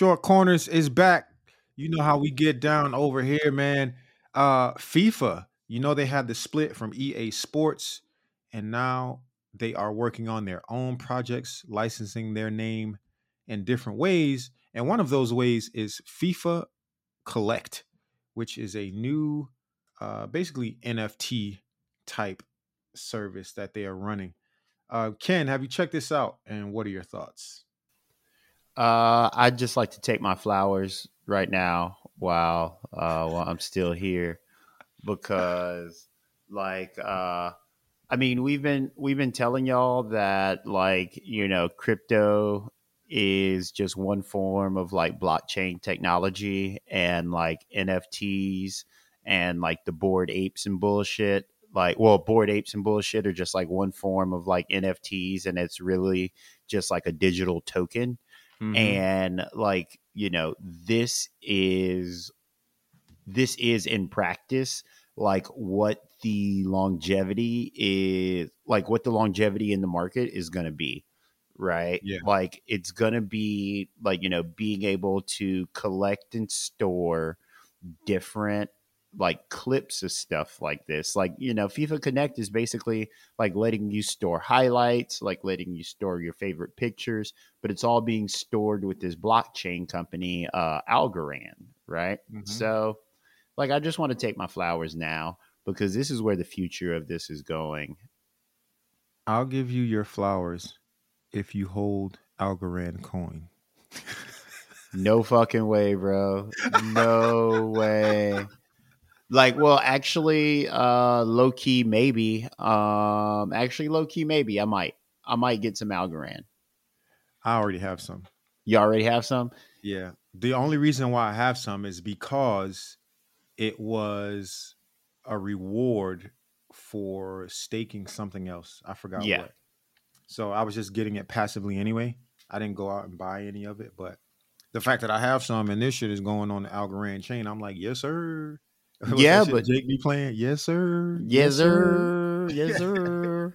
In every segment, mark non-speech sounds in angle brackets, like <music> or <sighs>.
Short Corners is back. You know how we get down over here, man. Uh FIFA, you know they had the split from EA Sports and now they are working on their own projects, licensing their name in different ways. And one of those ways is FIFA Collect, which is a new uh basically NFT type service that they are running. Uh Ken, have you checked this out and what are your thoughts? Uh, I'd just like to take my flowers right now while uh, while I'm still here because like uh I mean we've been we've been telling y'all that like you know crypto is just one form of like blockchain technology and like NFTs and like the bored apes and bullshit. Like well bored apes and bullshit are just like one form of like NFTs and it's really just like a digital token Mm-hmm. And like, you know, this is this is in practice like what the longevity is like what the longevity in the market is going to be right yeah. like it's going to be like you know being able to collect and store different like clips of stuff like this. Like, you know, FIFA Connect is basically like letting you store highlights, like letting you store your favorite pictures, but it's all being stored with this blockchain company, uh, Algorand, right? Mm-hmm. So, like, I just want to take my flowers now because this is where the future of this is going. I'll give you your flowers if you hold Algorand coin. <laughs> no fucking way, bro. No <laughs> way. Like, well, actually, uh, low key, maybe. Um, actually, low key, maybe. I might. I might get some Algorand. I already have some. You already have some? Yeah. The only reason why I have some is because it was a reward for staking something else. I forgot yeah. what. So I was just getting it passively anyway. I didn't go out and buy any of it, but the fact that I have some and this shit is going on the Algorand chain, I'm like, yes, sir. Yeah, but Jake be playing. Yes, sir. Yes, sir. Yes, sir.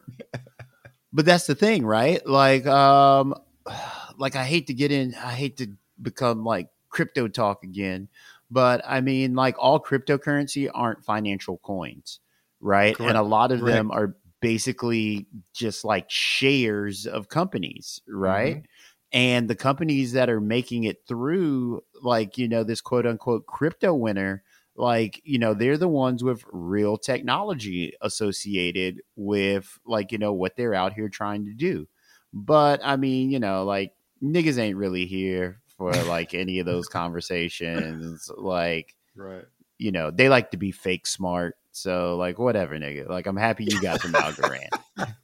<laughs> but that's the thing, right? Like, um, <sighs> like I hate to get in. I hate to become like crypto talk again, but I mean, like all cryptocurrency aren't financial coins, right? Correct. And a lot of Correct. them are basically just like shares of companies, right? Mm-hmm. And the companies that are making it through, like, you know, this quote unquote crypto winter, like you know they're the ones with real technology associated with like you know what they're out here trying to do. But i mean you know like niggas ain't really here for like any of those conversations like right. you know they like to be fake smart so like whatever nigga. Like i'm happy you got some algorand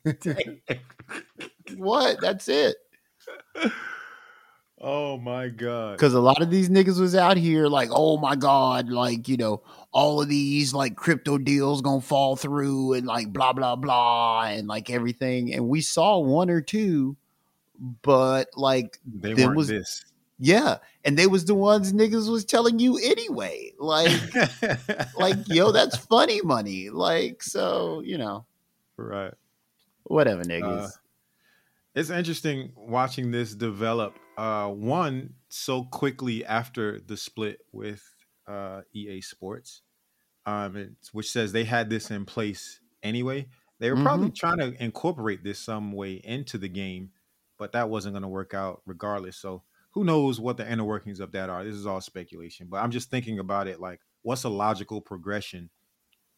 <laughs> what? That's it Oh my god! Because a lot of these niggas was out here like, oh my god, like you know, all of these like crypto deals gonna fall through and like blah blah blah and like everything. And we saw one or two, but like they weren't was, this. Yeah, and they was the ones niggas was telling you anyway. Like, <laughs> like yo, that's funny money. Like, so you know, right? Whatever, niggas. Uh, it's interesting watching this develop uh, one so quickly after the split with uh, EA Sports, um, which says they had this in place anyway. They were mm-hmm. probably trying to incorporate this some way into the game, but that wasn't going to work out regardless. So who knows what the inner workings of that are? This is all speculation, but I'm just thinking about it like, what's a logical progression?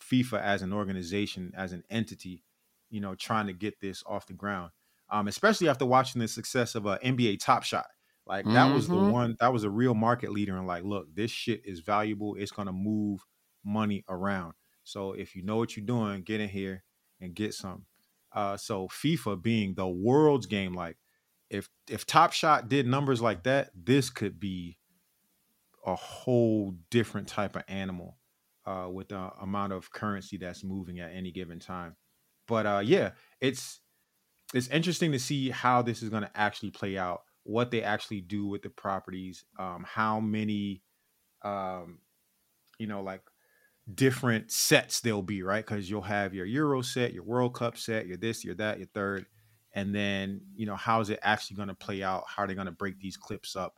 FIFA as an organization, as an entity, you know, trying to get this off the ground um, especially after watching the success of uh, NBA Top Shot. Like that mm-hmm. was the mm-hmm. one that was a real market leader, and like, look, this shit is valuable. It's gonna move money around. So if you know what you're doing, get in here and get some. Uh, so FIFA being the world's game, like if if Top Shot did numbers like that, this could be a whole different type of animal uh, with the amount of currency that's moving at any given time. But uh, yeah, it's it's interesting to see how this is going to actually play out, what they actually do with the properties, um, how many, um, you know, like different sets there'll be, right? Because you'll have your Euro set, your World Cup set, your this, your that, your third, and then you know how is it actually going to play out? How are they going to break these clips up?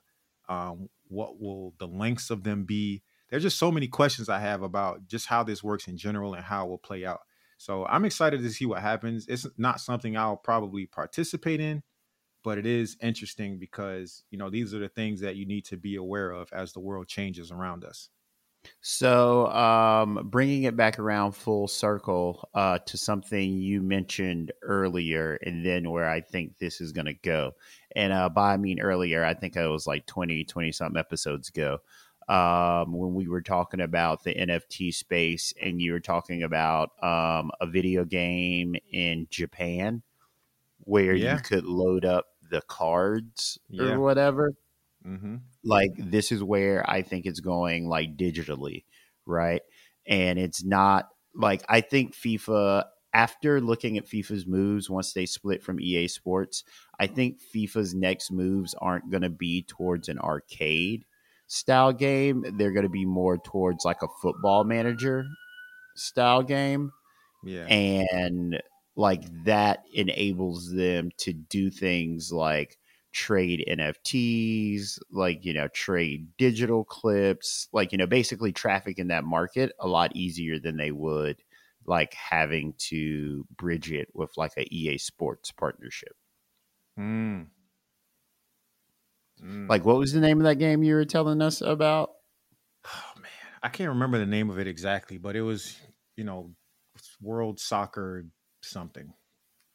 Um, what will the lengths of them be? There's just so many questions I have about just how this works in general and how it will play out. So I'm excited to see what happens. It's not something I'll probably participate in, but it is interesting because you know these are the things that you need to be aware of as the world changes around us. So, um, bringing it back around full circle uh, to something you mentioned earlier, and then where I think this is going to go. And uh, by I mean earlier, I think it was like 20, 20 something episodes ago um, when we were talking about the NFT space, and you were talking about um, a video game in Japan where Yeah. you could load up the cards Yeah. or whatever. Mm-hmm. Like this is where I think it's going, like digitally, right? And it's not like I think FIFA. After looking at FIFA's moves once they split from EA Sports, I think FIFA's next moves aren't going to be towards an arcade style game. They're going to be more towards like a football manager style game. Yeah. And like that enables them to do things like trade NFTs, like, you know, trade digital clips, like, you know, basically traffic in that market a lot easier than they would like having to bridge it with like a EA Sports partnership. Mm. Mm. Like, what was the name of that game you were telling us about? oh man, I can't remember the name of it exactly, but it was you know World Soccer something.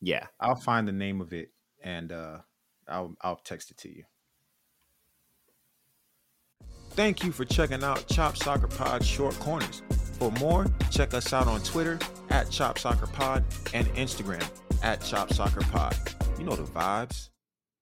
Yeah. I'll find the name of it and uh, I'll I'll text it to you. Thank you for checking out Chop Soccer Pod Short Corners. For more, check us out on Twitter at Chop Soccer Pod and Instagram at Chop Soccer Pod. You know the vibes.